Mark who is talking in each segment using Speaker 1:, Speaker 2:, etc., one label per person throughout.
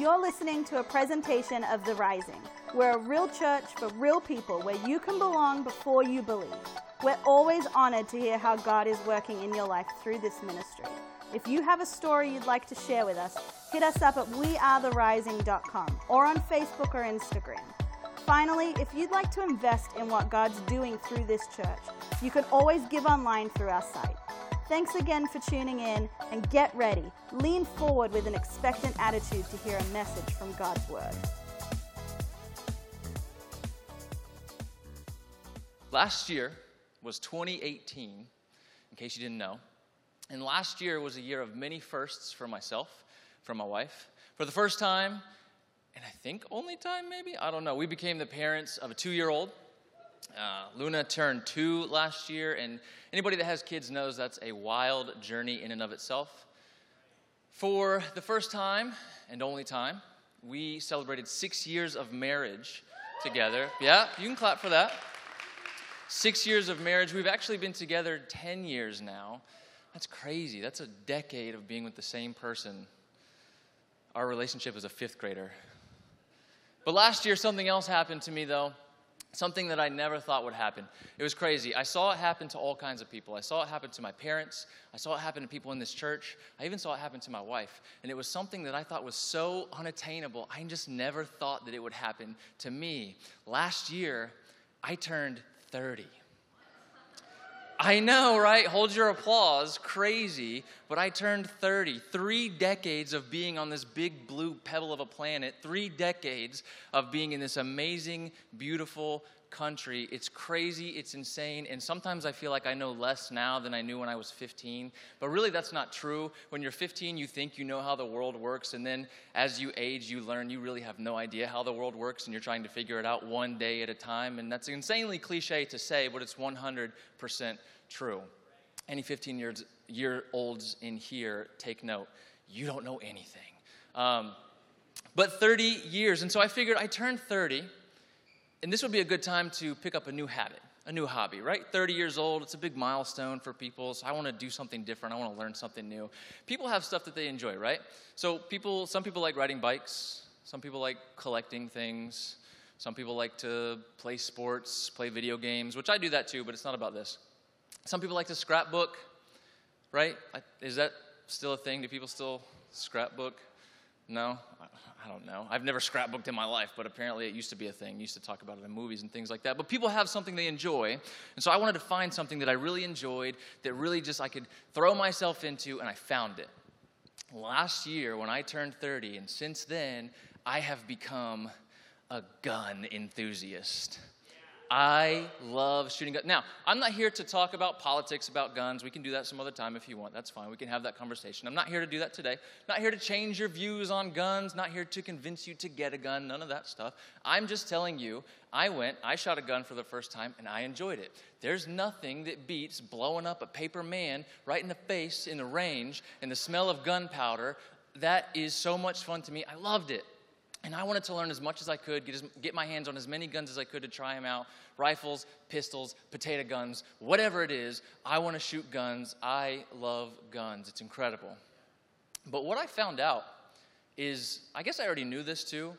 Speaker 1: You're listening to a presentation of The Rising. We're a real church for real people where you can belong before you believe. We're always honored to hear how God is working in your life through this ministry. If you have a story you'd like to share with us, hit us up at wearetherising.com or on Facebook or Instagram. Finally, if you'd like to invest in what God's doing through this church, you can always give online through our site. Thanks again for tuning in and get ready. Lean forward with an expectant attitude to hear a message from God's Word.
Speaker 2: Last year was 2018, in case you didn't know. And last year was a year of many firsts for myself, for my wife. For the first time, and I think only time maybe, I don't know, we became the parents of a two year old. Uh, Luna turned two last year, and anybody that has kids knows that's a wild journey in and of itself. For the first time and only time, we celebrated six years of marriage together. Yeah, you can clap for that. Six years of marriage. We've actually been together 10 years now. That's crazy. That's a decade of being with the same person. Our relationship is a fifth grader. But last year, something else happened to me, though. Something that I never thought would happen. It was crazy. I saw it happen to all kinds of people. I saw it happen to my parents. I saw it happen to people in this church. I even saw it happen to my wife. And it was something that I thought was so unattainable. I just never thought that it would happen to me. Last year, I turned 30. I know, right? Hold your applause. Crazy. But I turned 30. Three decades of being on this big blue pebble of a planet. Three decades of being in this amazing, beautiful country. It's crazy, it's insane, and sometimes I feel like I know less now than I knew when I was 15. But really, that's not true. When you're 15, you think you know how the world works, and then as you age, you learn you really have no idea how the world works, and you're trying to figure it out one day at a time. And that's insanely cliche to say, but it's 100% true. Any 15 years, year olds in here, take note. You don't know anything. Um, but 30 years, and so I figured I turned 30 and this would be a good time to pick up a new habit, a new hobby, right? 30 years old, it's a big milestone for people. So I want to do something different. I want to learn something new. People have stuff that they enjoy, right? So people, some people like riding bikes. Some people like collecting things. Some people like to play sports, play video games, which I do that too, but it's not about this. Some people like to scrapbook, right? Is that still a thing? Do people still scrapbook? No? I don't know. I've never scrapbooked in my life, but apparently it used to be a thing. used to talk about it in movies and things like that. But people have something they enjoy. And so I wanted to find something that I really enjoyed, that really just I could throw myself into, and I found it. Last year, when I turned 30, and since then, I have become a gun enthusiast. I love shooting guns. Now, I'm not here to talk about politics, about guns. We can do that some other time if you want. That's fine. We can have that conversation. I'm not here to do that today. Not here to change your views on guns. Not here to convince you to get a gun. None of that stuff. I'm just telling you, I went, I shot a gun for the first time, and I enjoyed it. There's nothing that beats blowing up a paper man right in the face in the range and the smell of gunpowder. That is so much fun to me. I loved it. And I wanted to learn as much as I could, get, as, get my hands on as many guns as I could to try them out rifles, pistols, potato guns, whatever it is. I want to shoot guns. I love guns. It's incredible. But what I found out is I guess I already knew this too,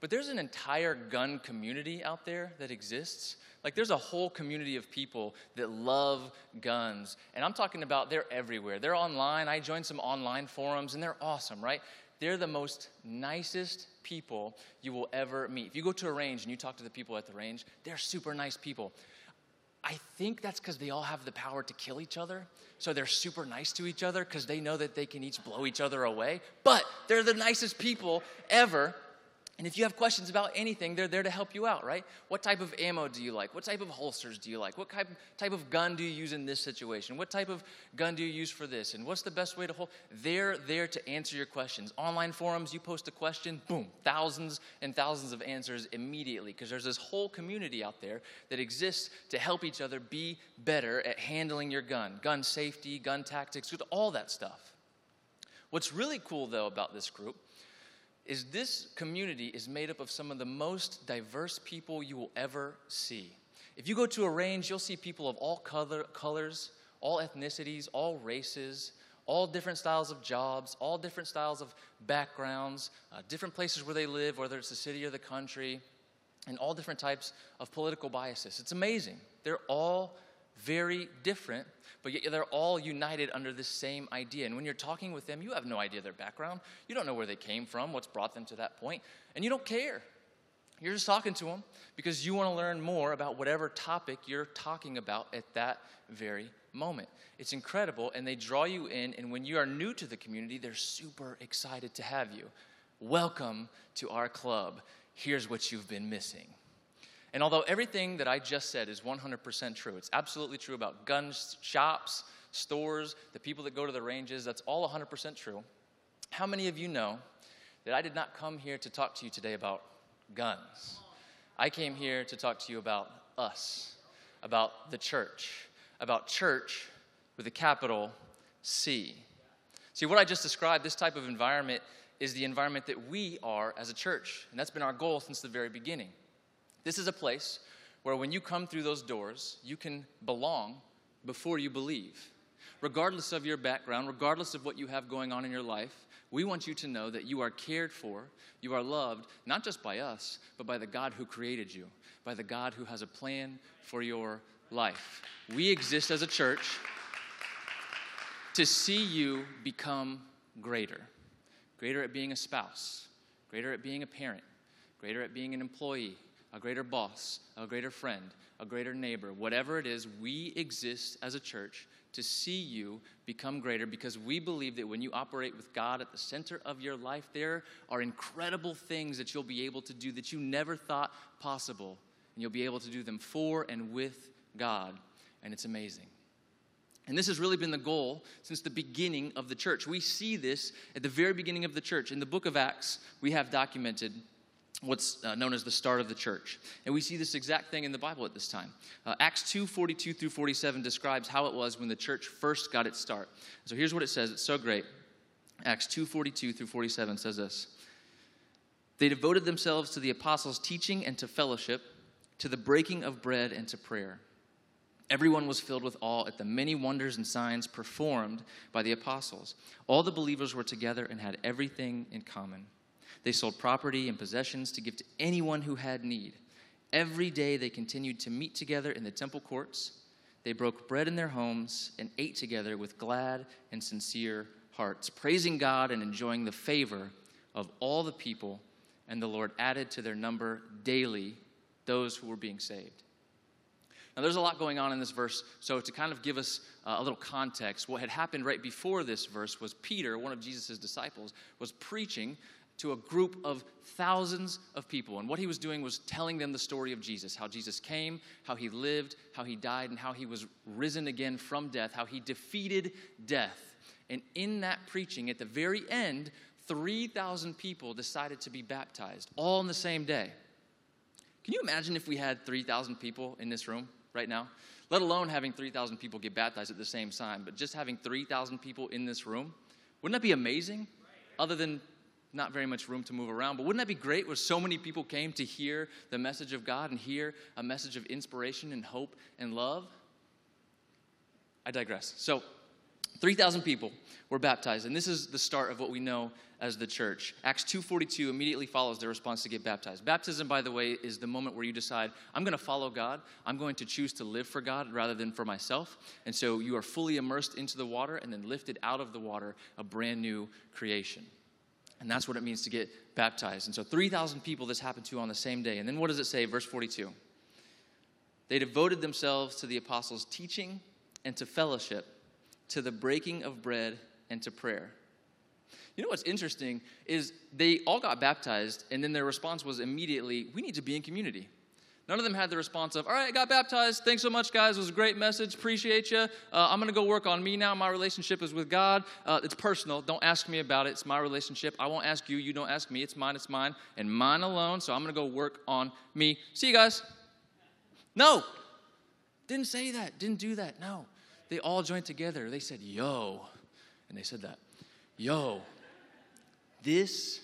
Speaker 2: but there's an entire gun community out there that exists. Like, there's a whole community of people that love guns. And I'm talking about they're everywhere. They're online. I joined some online forums, and they're awesome, right? They're the most nicest people you will ever meet. If you go to a range and you talk to the people at the range, they're super nice people. I think that's because they all have the power to kill each other. So they're super nice to each other because they know that they can each blow each other away. But they're the nicest people ever. And if you have questions about anything, they're there to help you out, right? What type of ammo do you like? What type of holsters do you like? What type, type of gun do you use in this situation? What type of gun do you use for this? And what's the best way to hold? They're there to answer your questions. Online forums, you post a question, boom, thousands and thousands of answers immediately because there's this whole community out there that exists to help each other be better at handling your gun, gun safety, gun tactics, all that stuff. What's really cool, though, about this group is this community is made up of some of the most diverse people you will ever see. If you go to a range, you'll see people of all color, colors, all ethnicities, all races, all different styles of jobs, all different styles of backgrounds, uh, different places where they live, whether it's the city or the country, and all different types of political biases. It's amazing. They're all very different, but yet they're all united under this same idea. And when you're talking with them, you have no idea their background. You don't know where they came from, what's brought them to that point, and you don't care. You're just talking to them because you want to learn more about whatever topic you're talking about at that very moment. It's incredible, and they draw you in. And when you are new to the community, they're super excited to have you. Welcome to our club. Here's what you've been missing. And although everything that I just said is 100% true, it's absolutely true about gun shops, stores, the people that go to the ranges, that's all 100% true. How many of you know that I did not come here to talk to you today about guns? I came here to talk to you about us, about the church, about church with a capital C. See, what I just described, this type of environment, is the environment that we are as a church. And that's been our goal since the very beginning. This is a place where when you come through those doors, you can belong before you believe. Regardless of your background, regardless of what you have going on in your life, we want you to know that you are cared for, you are loved, not just by us, but by the God who created you, by the God who has a plan for your life. We exist as a church to see you become greater greater at being a spouse, greater at being a parent, greater at being an employee, a greater boss, a greater friend, a greater neighbor, whatever it is, we exist as a church to see you become greater because we believe that when you operate with God at the center of your life, there are incredible things that you'll be able to do that you never thought possible. And you'll be able to do them for and with God. And it's amazing. And this has really been the goal since the beginning of the church. We see this at the very beginning of the church. In the book of Acts, we have documented what's uh, known as the start of the church. And we see this exact thing in the Bible at this time. Uh, Acts 2 42 through 47 describes how it was when the church first got its start. So here's what it says it's so great. Acts 2 42 through 47 says this They devoted themselves to the apostles' teaching and to fellowship, to the breaking of bread and to prayer. Everyone was filled with awe at the many wonders and signs performed by the apostles. All the believers were together and had everything in common. They sold property and possessions to give to anyone who had need. Every day they continued to meet together in the temple courts. They broke bread in their homes and ate together with glad and sincere hearts, praising God and enjoying the favor of all the people. And the Lord added to their number daily those who were being saved. Now, there's a lot going on in this verse, so to kind of give us uh, a little context, what had happened right before this verse was Peter, one of Jesus' disciples, was preaching to a group of thousands of people. And what he was doing was telling them the story of Jesus how Jesus came, how he lived, how he died, and how he was risen again from death, how he defeated death. And in that preaching, at the very end, 3,000 people decided to be baptized all on the same day. Can you imagine if we had 3,000 people in this room right now? Let alone having 3,000 people get baptized at the same time, but just having 3,000 people in this room? Wouldn't that be amazing? Other than not very much room to move around. But wouldn't that be great where so many people came to hear the message of God and hear a message of inspiration and hope and love? I digress. So, 3,000 people were baptized, and this is the start of what we know as the church. Acts 2:42 immediately follows their response to get baptized. Baptism, by the way, is the moment where you decide, I'm going to follow God. I'm going to choose to live for God rather than for myself. And so you are fully immersed into the water and then lifted out of the water, a brand new creation. And that's what it means to get baptized. And so 3,000 people this happened to on the same day. And then what does it say? Verse 42. They devoted themselves to the apostles' teaching and to fellowship, to the breaking of bread and to prayer. You know what's interesting is they all got baptized, and then their response was immediately, We need to be in community. None of them had the response of, All right, I got baptized. Thanks so much, guys. It was a great message. Appreciate you. Uh, I'm going to go work on me now. My relationship is with God. Uh, it's personal. Don't ask me about it. It's my relationship. I won't ask you. You don't ask me. It's mine. It's mine. And mine alone. So I'm going to go work on me. See you guys. No. Didn't say that. Didn't do that. No. They all joined together. They said, Yo. And they said that. Yo. This,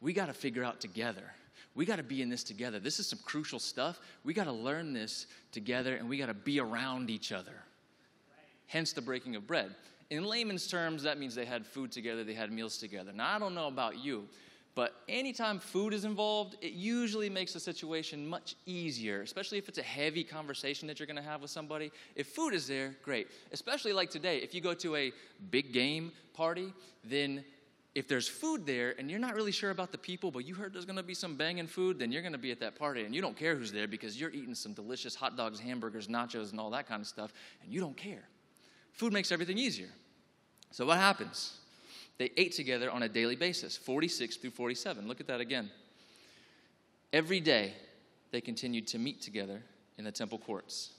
Speaker 2: we got to figure out together we got to be in this together. This is some crucial stuff. We got to learn this together and we got to be around each other. Hence the breaking of bread. In layman's terms, that means they had food together, they had meals together. Now, I don't know about you, but anytime food is involved, it usually makes the situation much easier, especially if it's a heavy conversation that you're going to have with somebody. If food is there, great. Especially like today, if you go to a big game party, then if there's food there and you're not really sure about the people, but you heard there's gonna be some banging food, then you're gonna be at that party and you don't care who's there because you're eating some delicious hot dogs, hamburgers, nachos, and all that kind of stuff, and you don't care. Food makes everything easier. So what happens? They ate together on a daily basis, 46 through 47. Look at that again. Every day, they continued to meet together in the temple courts.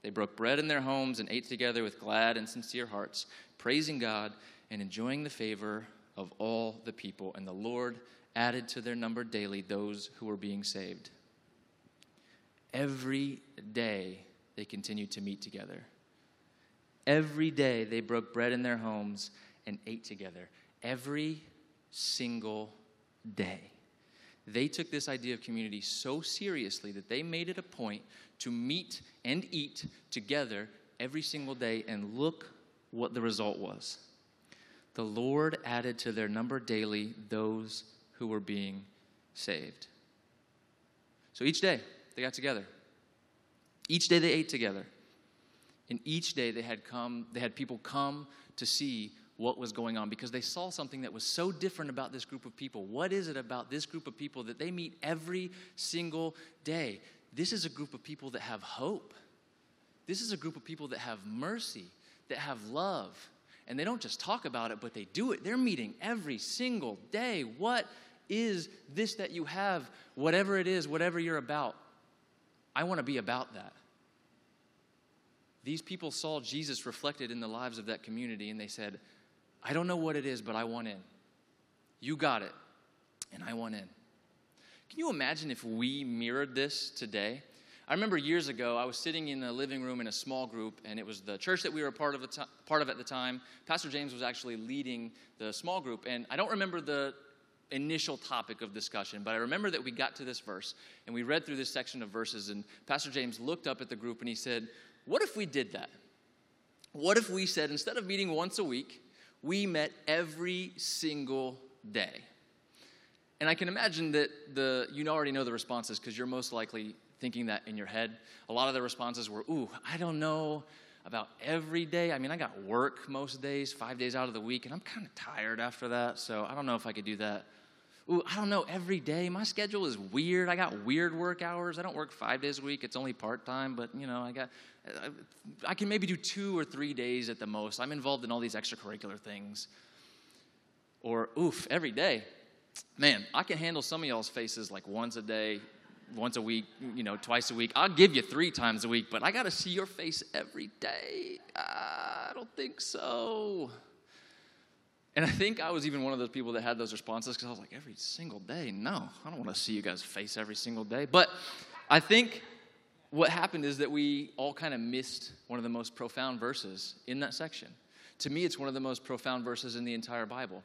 Speaker 2: They broke bread in their homes and ate together with glad and sincere hearts, praising God and enjoying the favor of all the people, and the Lord added to their number daily those who were being saved. Every day they continued to meet together. Every day they broke bread in their homes and ate together. Every single day. They took this idea of community so seriously that they made it a point to meet and eat together every single day, and look what the result was the Lord added to their number daily those who were being saved. So each day they got together. Each day they ate together. And each day they had come, they had people come to see what was going on because they saw something that was so different about this group of people. What is it about this group of people that they meet every single day? This is a group of people that have hope. This is a group of people that have mercy, that have love, and they don't just talk about it, but they do it. They're meeting every single day. What is this that you have? Whatever it is, whatever you're about, I want to be about that. These people saw Jesus reflected in the lives of that community, and they said, I don't know what it is, but I want in. You got it, and I want in. Can you imagine if we mirrored this today? I remember years ago, I was sitting in a living room in a small group, and it was the church that we were a part of, t- part of at the time. Pastor James was actually leading the small group, and I don't remember the initial topic of discussion, but I remember that we got to this verse, and we read through this section of verses, and Pastor James looked up at the group and he said, What if we did that? What if we said, instead of meeting once a week, we met every single day? And I can imagine that the you already know the responses because you're most likely thinking that in your head. A lot of the responses were, Ooh, I don't know about every day. I mean, I got work most days, five days out of the week, and I'm kind of tired after that, so I don't know if I could do that. Ooh, I don't know, every day. My schedule is weird. I got weird work hours. I don't work five days a week. It's only part time, but you know, I got, uh, I can maybe do two or three days at the most. I'm involved in all these extracurricular things. Or, oof, every day. Man, I can handle some of y'all's faces like once a day, once a week, you know, twice a week. I'll give you three times a week, but I got to see your face every day. I don't think so. And I think I was even one of those people that had those responses because I was like, every single day? No, I don't want to see you guys' face every single day. But I think what happened is that we all kind of missed one of the most profound verses in that section. To me, it's one of the most profound verses in the entire Bible.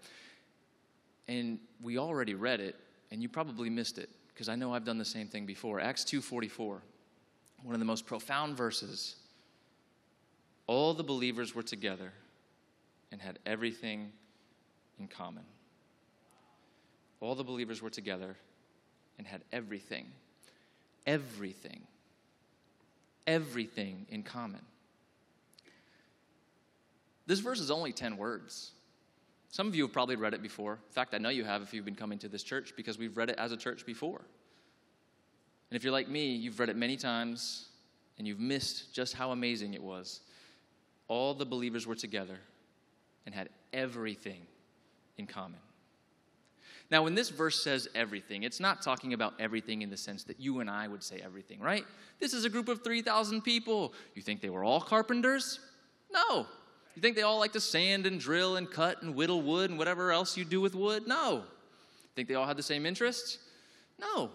Speaker 2: And we already read it, and you probably missed it because I know I've done the same thing before. Acts 2:44, one of the most profound verses. All the believers were together and had everything in common. All the believers were together and had everything, everything, everything in common. This verse is only 10 words. Some of you have probably read it before. In fact, I know you have if you've been coming to this church because we've read it as a church before. And if you're like me, you've read it many times and you've missed just how amazing it was. All the believers were together and had everything in common. Now, when this verse says everything, it's not talking about everything in the sense that you and I would say everything, right? This is a group of 3,000 people. You think they were all carpenters? No. You think they all like to sand and drill and cut and whittle wood and whatever else you do with wood? No. Think they all had the same interests? No.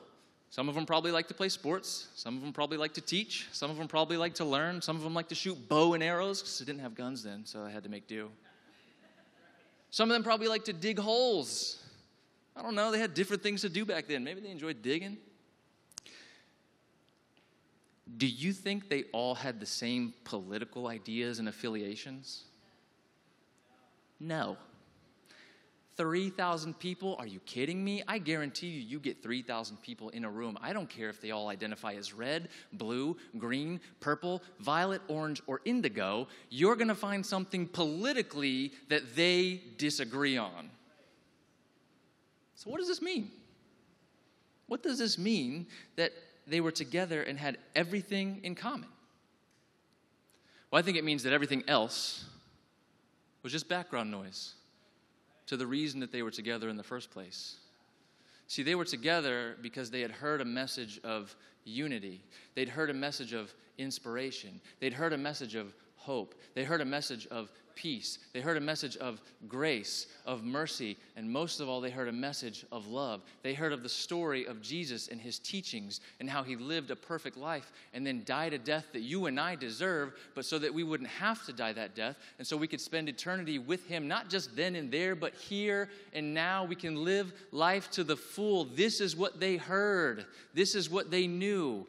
Speaker 2: Some of them probably like to play sports. Some of them probably like to teach. Some of them probably like to learn. Some of them like to shoot bow and arrows because they didn't have guns then, so I had to make do. Some of them probably like to dig holes. I don't know, they had different things to do back then. Maybe they enjoyed digging. Do you think they all had the same political ideas and affiliations? No. 3,000 people? Are you kidding me? I guarantee you, you get 3,000 people in a room. I don't care if they all identify as red, blue, green, purple, violet, orange, or indigo. You're going to find something politically that they disagree on. So, what does this mean? What does this mean that they were together and had everything in common? Well, I think it means that everything else was just background noise to the reason that they were together in the first place. See, they were together because they had heard a message of unity. They'd heard a message of inspiration. They'd heard a message of hope. They heard a message of peace. They heard a message of grace, of mercy, and most of all, they heard a message of love. They heard of the story of Jesus and his teachings and how he lived a perfect life and then died a death that you and I deserve, but so that we wouldn't have to die that death, and so we could spend eternity with him, not just then and there, but here and now. We can live life to the full. This is what they heard, this is what they knew.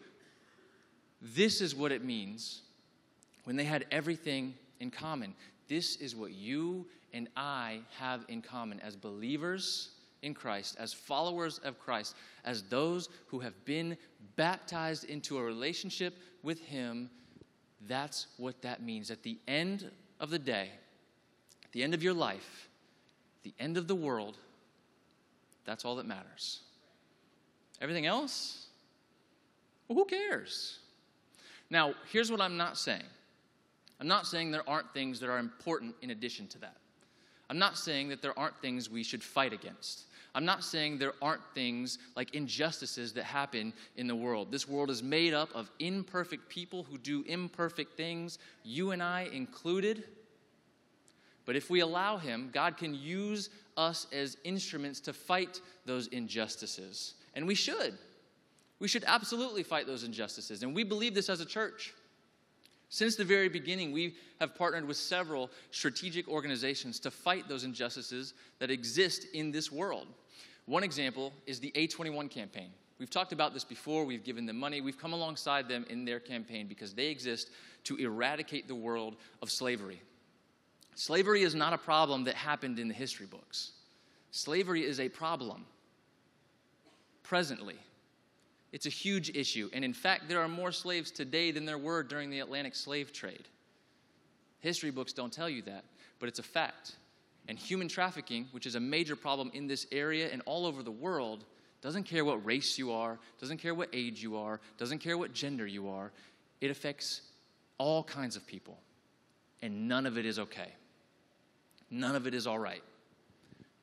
Speaker 2: This is what it means when they had everything in common. This is what you and I have in common as believers in Christ, as followers of Christ, as those who have been baptized into a relationship with Him. That's what that means. At the end of the day, at the end of your life, the end of the world, that's all that matters. Everything else, well, who cares? Now, here's what I'm not saying I'm not saying there aren't things that are important in addition to that. I'm not saying that there aren't things we should fight against. I'm not saying there aren't things like injustices that happen in the world. This world is made up of imperfect people who do imperfect things, you and I included. But if we allow Him, God can use us as instruments to fight those injustices. And we should. We should absolutely fight those injustices. And we believe this as a church. Since the very beginning, we have partnered with several strategic organizations to fight those injustices that exist in this world. One example is the A21 campaign. We've talked about this before, we've given them money, we've come alongside them in their campaign because they exist to eradicate the world of slavery. Slavery is not a problem that happened in the history books, slavery is a problem presently it's a huge issue. And in fact, there are more slaves today than there were during the Atlantic slave trade. History books don't tell you that, but it's a fact. And human trafficking, which is a major problem in this area and all over the world, doesn't care what race you are, doesn't care what age you are, doesn't care what gender you are. It affects all kinds of people. And none of it is okay. None of it is all right.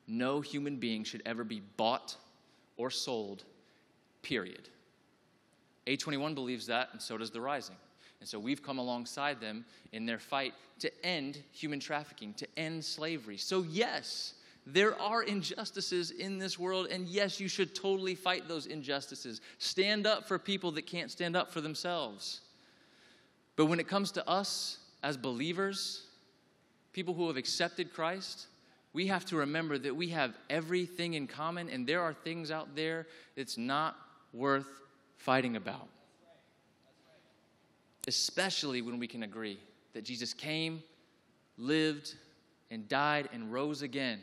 Speaker 2: No human being should ever be bought or sold, period. A21 believes that, and so does the Rising. And so we've come alongside them in their fight to end human trafficking, to end slavery. So, yes, there are injustices in this world, and yes, you should totally fight those injustices. Stand up for people that can't stand up for themselves. But when it comes to us as believers, people who have accepted Christ, we have to remember that we have everything in common, and there are things out there that's not worth fighting about. Especially when we can agree that Jesus came, lived, and died and rose again.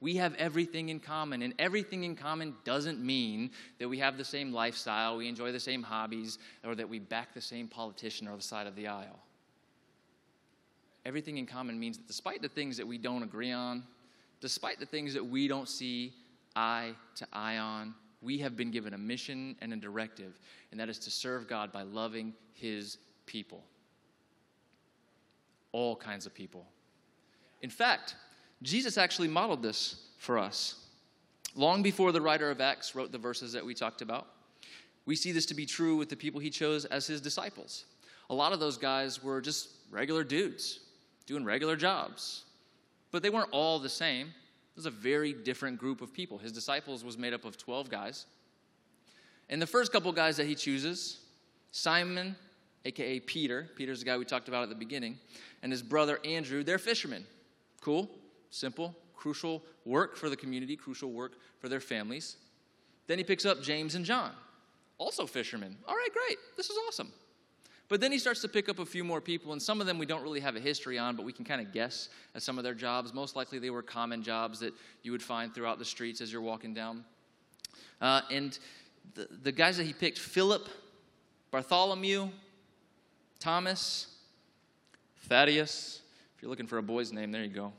Speaker 2: We have everything in common, and everything in common doesn't mean that we have the same lifestyle, we enjoy the same hobbies, or that we back the same politician or the side of the aisle. Everything in common means that despite the things that we don't agree on, despite the things that we don't see eye to eye on, we have been given a mission and a directive, and that is to serve God by loving His people. All kinds of people. In fact, Jesus actually modeled this for us. Long before the writer of Acts wrote the verses that we talked about, we see this to be true with the people he chose as his disciples. A lot of those guys were just regular dudes doing regular jobs, but they weren't all the same was a very different group of people. His disciples was made up of 12 guys. And the first couple guys that he chooses, Simon, aka Peter, Peter's the guy we talked about at the beginning, and his brother Andrew, they're fishermen. Cool, simple, crucial work for the community, crucial work for their families. Then he picks up James and John, also fishermen. All right, great, this is awesome. But then he starts to pick up a few more people, and some of them we don't really have a history on, but we can kind of guess at some of their jobs. Most likely they were common jobs that you would find throughout the streets as you're walking down. Uh, and the, the guys that he picked Philip, Bartholomew, Thomas, Thaddeus. If you're looking for a boy's name, there you go.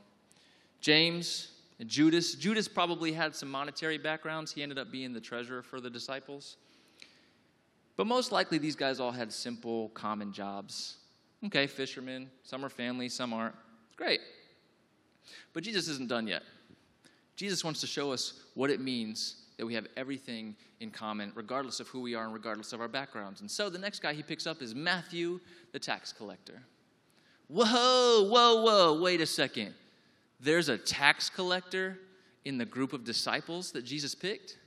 Speaker 2: James, and Judas. Judas probably had some monetary backgrounds. He ended up being the treasurer for the disciples. But most likely, these guys all had simple, common jobs. Okay, fishermen. Some are family, some aren't. Great. But Jesus isn't done yet. Jesus wants to show us what it means that we have everything in common, regardless of who we are and regardless of our backgrounds. And so the next guy he picks up is Matthew, the tax collector. Whoa, whoa, whoa, wait a second. There's a tax collector in the group of disciples that Jesus picked?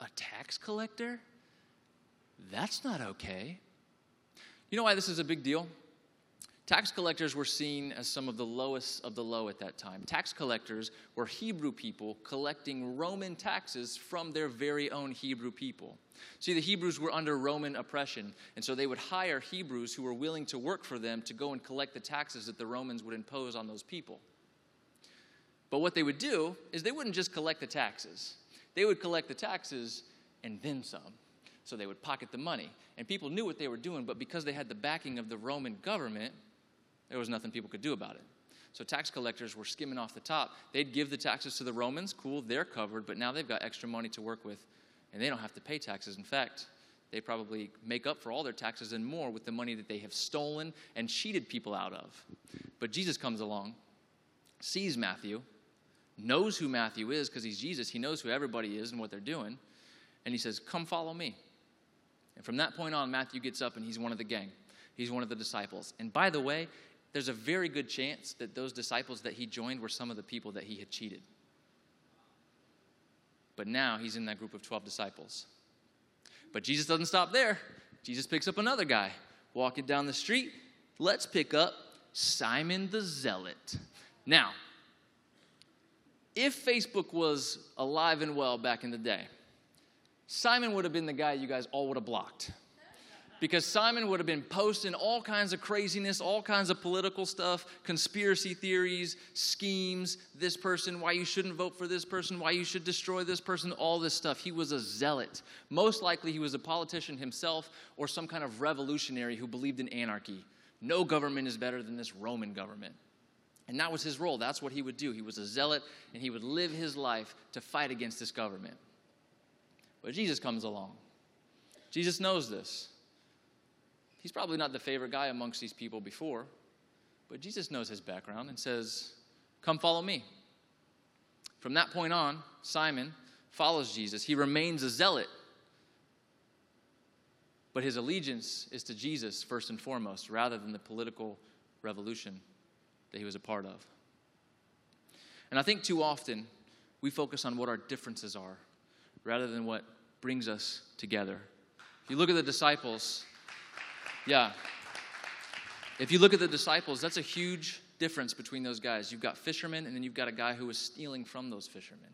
Speaker 2: A tax collector? That's not okay. You know why this is a big deal? Tax collectors were seen as some of the lowest of the low at that time. Tax collectors were Hebrew people collecting Roman taxes from their very own Hebrew people. See, the Hebrews were under Roman oppression, and so they would hire Hebrews who were willing to work for them to go and collect the taxes that the Romans would impose on those people. But what they would do is they wouldn't just collect the taxes, they would collect the taxes and then some. So they would pocket the money. And people knew what they were doing, but because they had the backing of the Roman government, there was nothing people could do about it. So tax collectors were skimming off the top. They'd give the taxes to the Romans, cool, they're covered, but now they've got extra money to work with, and they don't have to pay taxes. In fact, they probably make up for all their taxes and more with the money that they have stolen and cheated people out of. But Jesus comes along, sees Matthew, knows who Matthew is because he's Jesus. He knows who everybody is and what they're doing. And he says, Come follow me. And from that point on, Matthew gets up and he's one of the gang. He's one of the disciples. And by the way, there's a very good chance that those disciples that he joined were some of the people that he had cheated. But now he's in that group of 12 disciples. But Jesus doesn't stop there. Jesus picks up another guy walking down the street. Let's pick up Simon the Zealot. Now, if Facebook was alive and well back in the day, Simon would have been the guy you guys all would have blocked because Simon would have been posting all kinds of craziness, all kinds of political stuff, conspiracy theories, schemes, this person, why you shouldn't vote for this person, why you should destroy this person, all this stuff. He was a zealot. Most likely, he was a politician himself or some kind of revolutionary who believed in anarchy. No government is better than this Roman government. And that was his role. That's what he would do. He was a zealot, and he would live his life to fight against this government. But Jesus comes along. Jesus knows this. He's probably not the favorite guy amongst these people before, but Jesus knows his background and says, Come follow me. From that point on, Simon follows Jesus. He remains a zealot, but his allegiance is to Jesus first and foremost, rather than the political revolution that he was a part of. And I think too often we focus on what our differences are rather than what brings us together. If you look at the disciples, yeah. If you look at the disciples, that's a huge difference between those guys. You've got fishermen, and then you've got a guy who is stealing from those fishermen.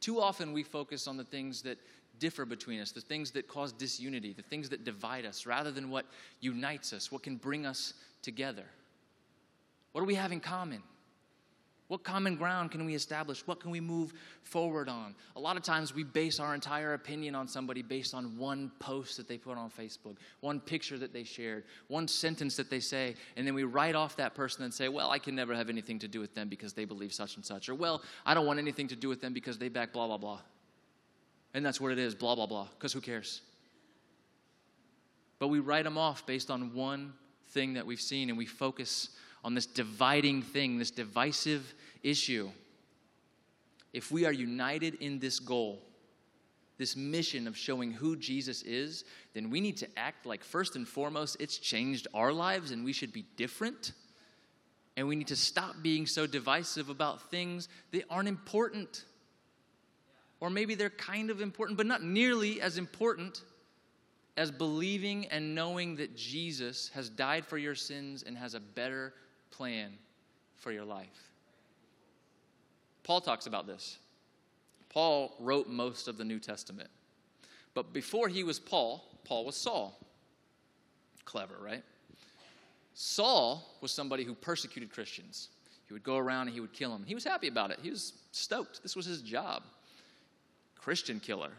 Speaker 2: Too often we focus on the things that differ between us, the things that cause disunity, the things that divide us, rather than what unites us, what can bring us together. What do we have in common? What common ground can we establish? What can we move forward on? A lot of times we base our entire opinion on somebody based on one post that they put on Facebook, one picture that they shared, one sentence that they say, and then we write off that person and say, well, I can never have anything to do with them because they believe such and such. Or, well, I don't want anything to do with them because they back blah, blah, blah. And that's what it is blah, blah, blah, because who cares? But we write them off based on one thing that we've seen and we focus on this dividing thing, this divisive issue. If we are united in this goal, this mission of showing who Jesus is, then we need to act like, first and foremost, it's changed our lives and we should be different. And we need to stop being so divisive about things that aren't important. Or maybe they're kind of important, but not nearly as important as believing and knowing that Jesus has died for your sins and has a better plan for your life. Paul talks about this. Paul wrote most of the New Testament. But before he was Paul, Paul was Saul. Clever, right? Saul was somebody who persecuted Christians. He would go around and he would kill them. He was happy about it. He was stoked. This was his job. Christian killer.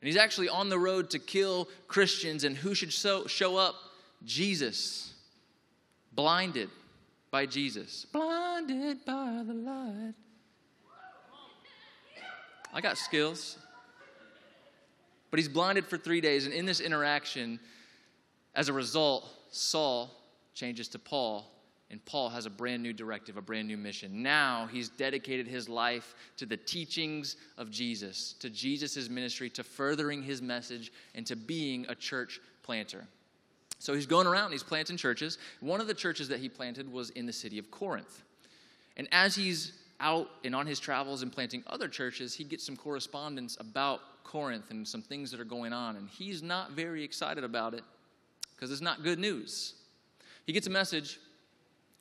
Speaker 2: And he's actually on the road to kill Christians. And who should so, show up? Jesus. Blinded by Jesus. Blinded by the light. I got skills. But he's blinded for three days. And in this interaction, as a result, Saul changes to Paul, and Paul has a brand new directive, a brand new mission. Now he's dedicated his life to the teachings of Jesus, to Jesus' ministry, to furthering his message, and to being a church planter. So he's going around, he's planting churches. One of the churches that he planted was in the city of Corinth. And as he's out and on his travels and planting other churches, he gets some correspondence about Corinth and some things that are going on. And he's not very excited about it because it's not good news. He gets a message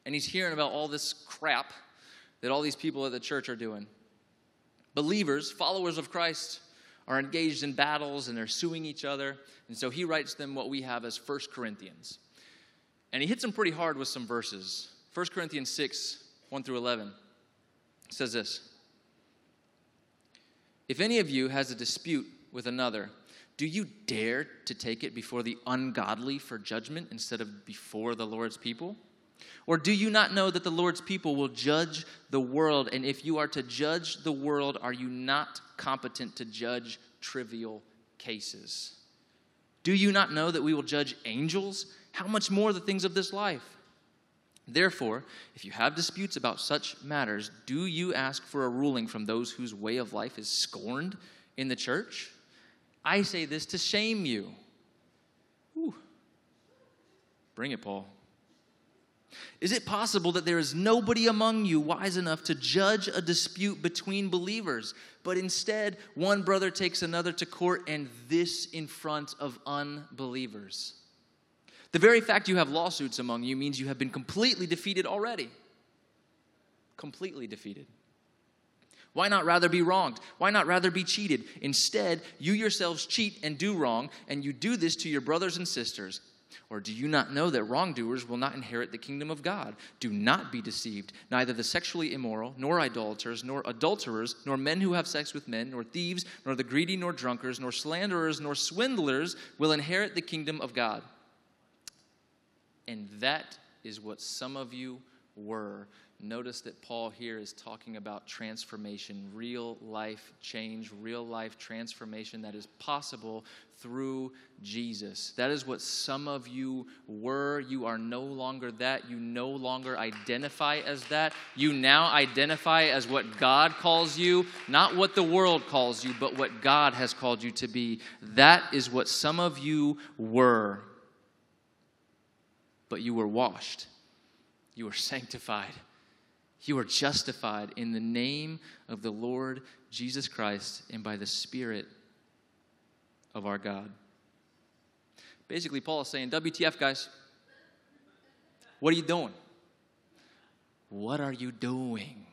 Speaker 2: and he's hearing about all this crap that all these people at the church are doing. Believers, followers of Christ, are engaged in battles and they're suing each other. And so he writes them what we have as 1 Corinthians. And he hits them pretty hard with some verses. 1 Corinthians 6, 1 through 11 says this If any of you has a dispute with another, do you dare to take it before the ungodly for judgment instead of before the Lord's people? Or do you not know that the Lord's people will judge the world? And if you are to judge the world, are you not competent to judge trivial cases? Do you not know that we will judge angels? How much more the things of this life? Therefore, if you have disputes about such matters, do you ask for a ruling from those whose way of life is scorned in the church? I say this to shame you. Bring it, Paul. Is it possible that there is nobody among you wise enough to judge a dispute between believers, but instead one brother takes another to court and this in front of unbelievers? The very fact you have lawsuits among you means you have been completely defeated already. Completely defeated. Why not rather be wronged? Why not rather be cheated? Instead, you yourselves cheat and do wrong, and you do this to your brothers and sisters. Or do you not know that wrongdoers will not inherit the kingdom of God? Do not be deceived. Neither the sexually immoral, nor idolaters, nor adulterers, nor men who have sex with men, nor thieves, nor the greedy, nor drunkards, nor slanderers, nor swindlers will inherit the kingdom of God. And that is what some of you were Notice that Paul here is talking about transformation, real life change, real life transformation that is possible through Jesus. That is what some of you were. You are no longer that. You no longer identify as that. You now identify as what God calls you, not what the world calls you, but what God has called you to be. That is what some of you were. But you were washed, you were sanctified you are justified in the name of the Lord Jesus Christ and by the Spirit of our God. Basically, Paul is saying, WTF, guys? What are you doing? What are you doing?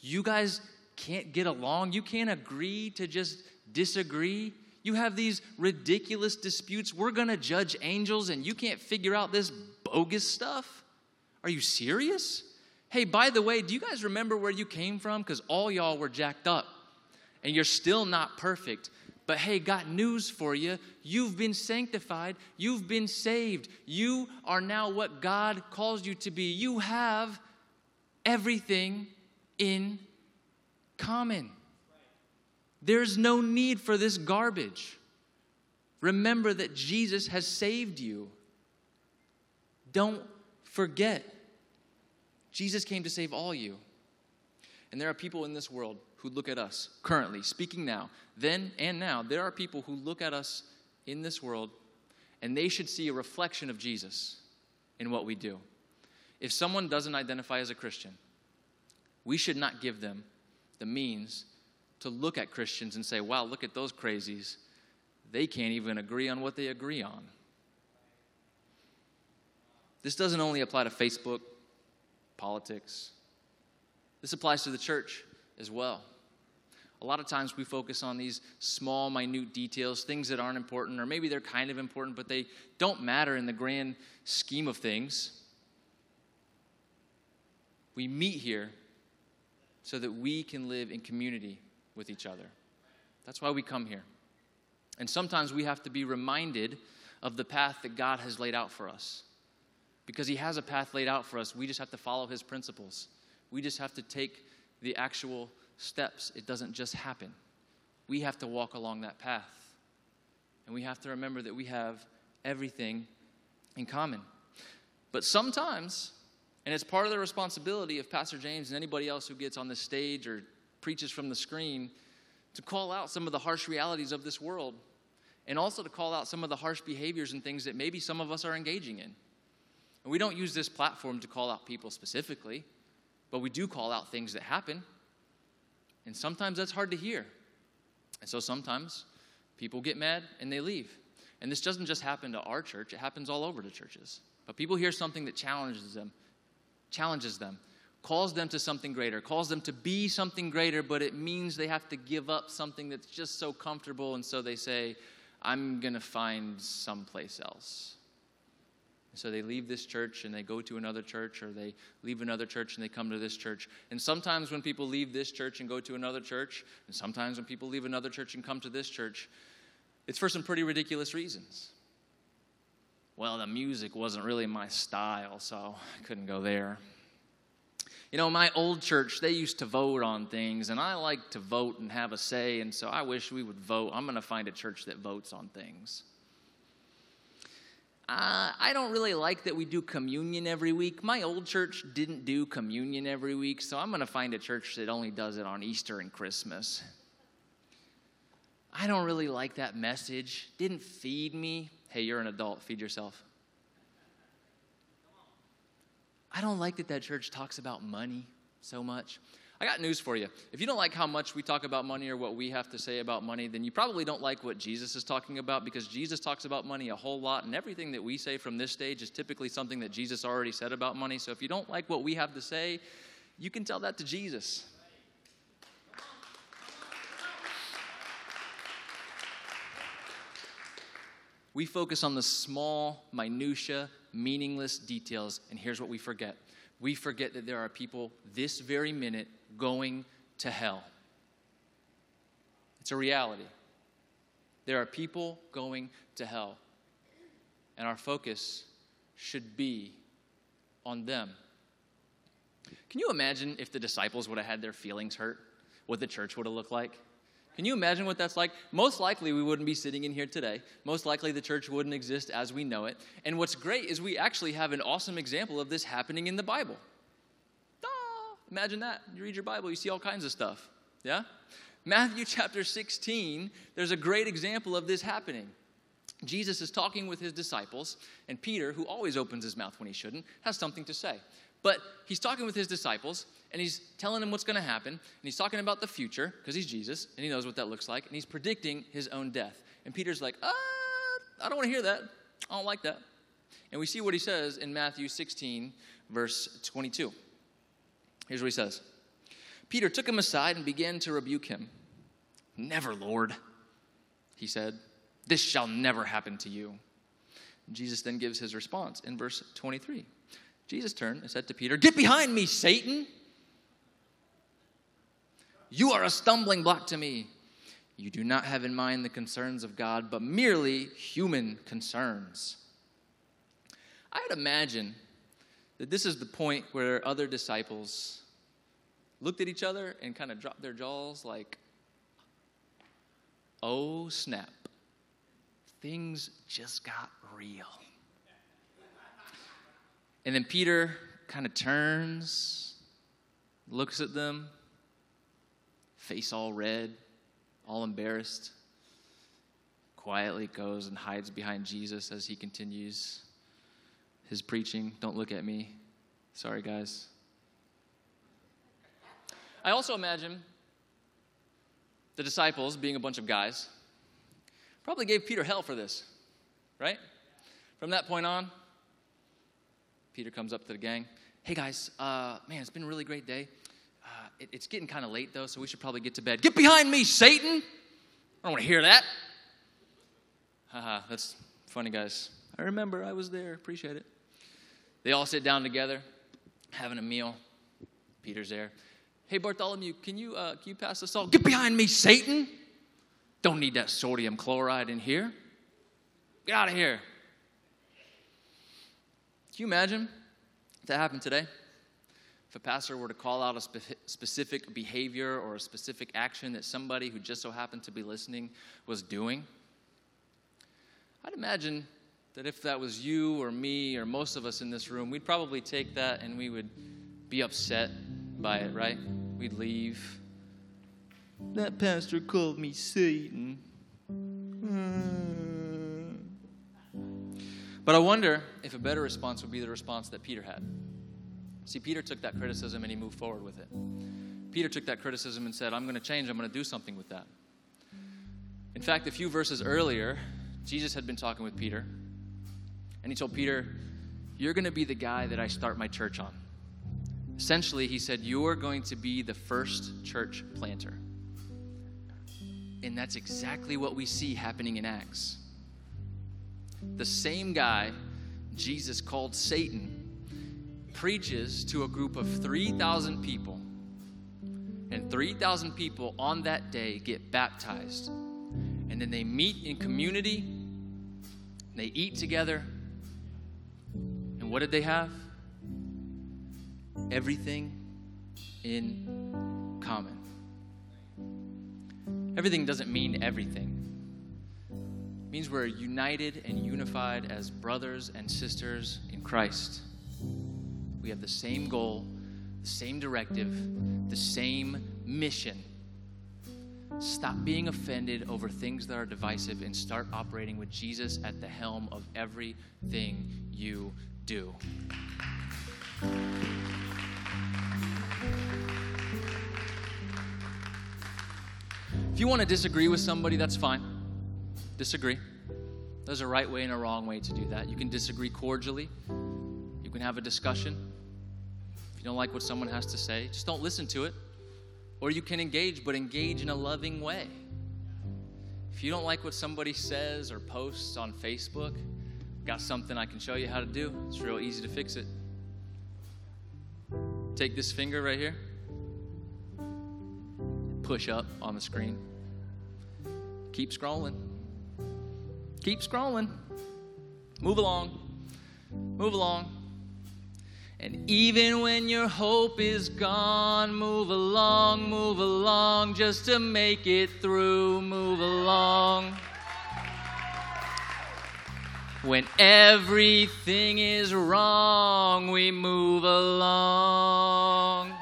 Speaker 2: You guys can't get along. You can't agree to just disagree. You have these ridiculous disputes. We're going to judge angels, and you can't figure out this bogus stuff. Are you serious? Hey, by the way, do you guys remember where you came from? Because all y'all were jacked up and you're still not perfect. But hey, got news for you. You've been sanctified. You've been saved. You are now what God calls you to be. You have everything in common. There's no need for this garbage. Remember that Jesus has saved you. Don't forget. Jesus came to save all you. And there are people in this world who look at us currently, speaking now, then and now. There are people who look at us in this world and they should see a reflection of Jesus in what we do. If someone doesn't identify as a Christian, we should not give them the means to look at Christians and say, wow, look at those crazies. They can't even agree on what they agree on. This doesn't only apply to Facebook politics. This applies to the church as well. a lot of times we focus on these small, minute details, things that aren't important, or maybe they're kind of important, but they don't matter in the grand scheme of things. We meet here so that we can live in community with each other. That's why we come here. And sometimes we have to be reminded of the path that God has laid out for us. Because He has a path laid out for us, we just have to follow His principles. We just have to take the actual steps. It doesn't just happen. We have to walk along that path. And we have to remember that we have everything in common. But sometimes, and it's part of the responsibility of Pastor James and anybody else who gets on the stage or preaches from the screen, to call out some of the harsh realities of this world and also to call out some of the harsh behaviors and things that maybe some of us are engaging in. And we don't use this platform to call out people specifically, but we do call out things that happen. And sometimes that's hard to hear. And so sometimes people get mad and they leave. And this doesn't just happen to our church, it happens all over the churches. But people hear something that challenges them, challenges them, calls them to something greater, calls them to be something greater, but it means they have to give up something that's just so comfortable. And so they say, I'm going to find someplace else. So they leave this church and they go to another church, or they leave another church and they come to this church. And sometimes when people leave this church and go to another church, and sometimes when people leave another church and come to this church, it's for some pretty ridiculous reasons. Well, the music wasn't really my style, so I couldn't go there. You know, my old church, they used to vote on things, and I like to vote and have a say, and so I wish we would vote. I'm going to find a church that votes on things. Uh, I don't really like that we do communion every week. My old church didn't do communion every week, so I'm going to find a church that only does it on Easter and Christmas. I don't really like that message. Didn't feed me. Hey, you're an adult, feed yourself. I don't like that that church talks about money so much. I got news for you. If you don't like how much we talk about money or what we have to say about money, then you probably don't like what Jesus is talking about because Jesus talks about money a whole lot, and everything that we say from this stage is typically something that Jesus already said about money. So if you don't like what we have to say, you can tell that to Jesus. We focus on the small, minutia, meaningless details, and here's what we forget. We forget that there are people this very minute going to hell. It's a reality. There are people going to hell, and our focus should be on them. Can you imagine if the disciples would have had their feelings hurt? What the church would have looked like? Can you imagine what that's like? Most likely, we wouldn't be sitting in here today. Most likely, the church wouldn't exist as we know it. And what's great is we actually have an awesome example of this happening in the Bible. Ah, imagine that. You read your Bible, you see all kinds of stuff. Yeah? Matthew chapter 16, there's a great example of this happening. Jesus is talking with his disciples, and Peter, who always opens his mouth when he shouldn't, has something to say. But he's talking with his disciples, and he's telling him what's going to happen, and he's talking about the future, because he's Jesus, and he knows what that looks like, and he's predicting his own death. And Peter's like, uh, I don't want to hear that. I don't like that. And we see what he says in Matthew 16, verse 22. Here's what he says Peter took him aside and began to rebuke him. Never, Lord, he said. This shall never happen to you. Jesus then gives his response in verse 23. Jesus turned and said to Peter, Get behind me, Satan! You are a stumbling block to me. You do not have in mind the concerns of God, but merely human concerns. I'd imagine that this is the point where other disciples looked at each other and kind of dropped their jaws, like, oh snap, things just got real. And then Peter kind of turns, looks at them, face all red, all embarrassed, quietly goes and hides behind Jesus as he continues his preaching. Don't look at me. Sorry, guys. I also imagine the disciples, being a bunch of guys, probably gave Peter hell for this, right? From that point on, Peter comes up to the gang. Hey guys, uh, man, it's been a really great day. It, it's getting kind of late though, so we should probably get to bed. Get behind me, Satan! I don't want to hear that. Haha, that's funny, guys. I remember I was there. Appreciate it. They all sit down together, having a meal. Peter's there. Hey, Bartholomew, can you, uh, can you pass the salt? Get behind me, Satan! Don't need that sodium chloride in here. Get out of here. Can you imagine that happened today? If a pastor were to call out a spe- specific behavior or a specific action that somebody who just so happened to be listening was doing, I'd imagine that if that was you or me or most of us in this room, we'd probably take that and we would be upset by it, right? We'd leave. That pastor called me Satan. Hmm. But I wonder if a better response would be the response that Peter had. See, Peter took that criticism and he moved forward with it. Peter took that criticism and said, I'm going to change, I'm going to do something with that. In fact, a few verses earlier, Jesus had been talking with Peter, and he told Peter, You're going to be the guy that I start my church on. Essentially, he said, You're going to be the first church planter. And that's exactly what we see happening in Acts. The same guy Jesus called Satan preaches to a group of 3,000 people. And 3,000 people on that day get baptized. And then they meet in community, they eat together. And what did they have? Everything in common. Everything doesn't mean everything. It means we're united and unified as brothers and sisters in Christ. We have the same goal, the same directive, the same mission. Stop being offended over things that are divisive and start operating with Jesus at the helm of everything you do. If you want to disagree with somebody, that's fine. Disagree. There's a right way and a wrong way to do that. You can disagree cordially, you can have a discussion. You don't like what someone has to say, just don't listen to it. Or you can engage, but engage in a loving way. If you don't like what somebody says or posts on Facebook, got something I can show you how to do. It's real easy to fix it. Take this finger right here, push up on the screen. Keep scrolling. Keep scrolling. Move along. Move along. And even when your hope is gone, move along, move along, just to make it through, move along. When everything is wrong, we move along.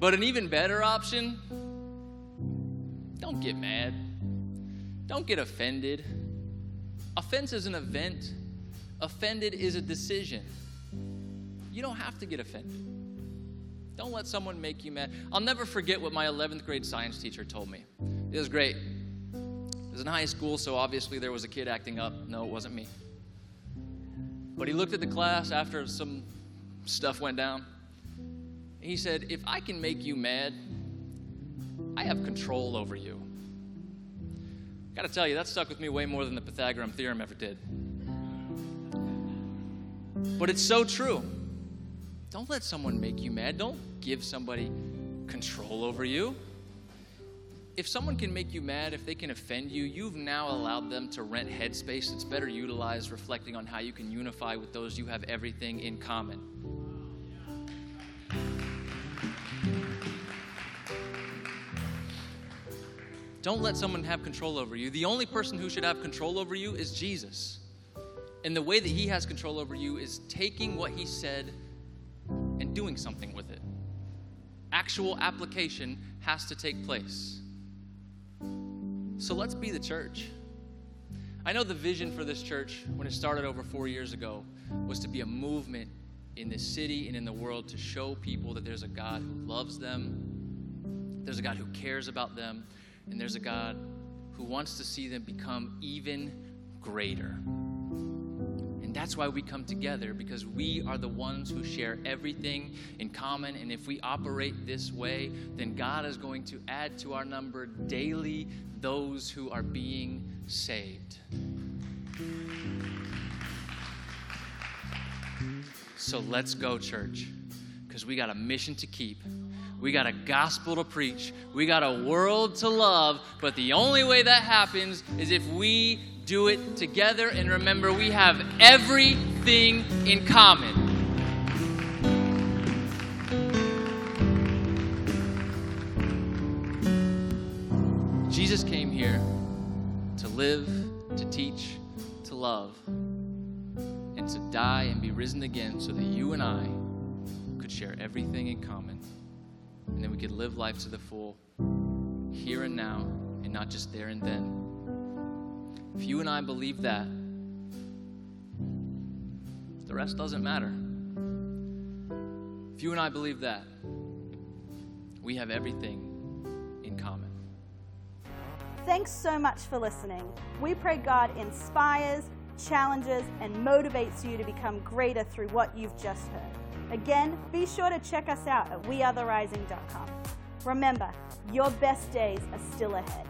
Speaker 2: But an even better option don't get mad, don't get offended. Offense is an event, offended is a decision. You don't have to get offended. Don't let someone make you mad. I'll never forget what my 11th grade science teacher told me. It was great. It was in high school, so obviously there was a kid acting up. No, it wasn't me. But he looked at the class after some stuff went down. He said, If I can make you mad, I have control over you. Gotta tell you, that stuck with me way more than the Pythagorean theorem ever did. But it's so true. Don't let someone make you mad. Don't give somebody control over you. If someone can make you mad, if they can offend you, you've now allowed them to rent headspace that's better utilized reflecting on how you can unify with those you have everything in common. Don't let someone have control over you. The only person who should have control over you is Jesus. And the way that he has control over you is taking what he said and doing something with it. Actual application has to take place. So let's be the church. I know the vision for this church, when it started over four years ago, was to be a movement in this city and in the world to show people that there's a God who loves them, there's a God who cares about them, and there's a God who wants to see them become even greater. And that's why we come together, because we are the ones who share everything in common. And if we operate this way, then God is going to add to our number daily those who are being saved. So let's go, church, because we got a mission to keep. We got a gospel to preach. We got a world to love. But the only way that happens is if we do it together and remember we have everything in common. Jesus came here to live, to teach, to love, and to die and be risen again so that you and I could share everything in common. And then we could live life to the full, here and now, and not just there and then. If you and I believe that, the rest doesn't matter. If you and I believe that, we have everything in common.
Speaker 1: Thanks so much for listening. We pray God inspires, challenges, and motivates you to become greater through what you've just heard. Again, be sure to check us out at wearetherising.com. Remember, your best days are still ahead.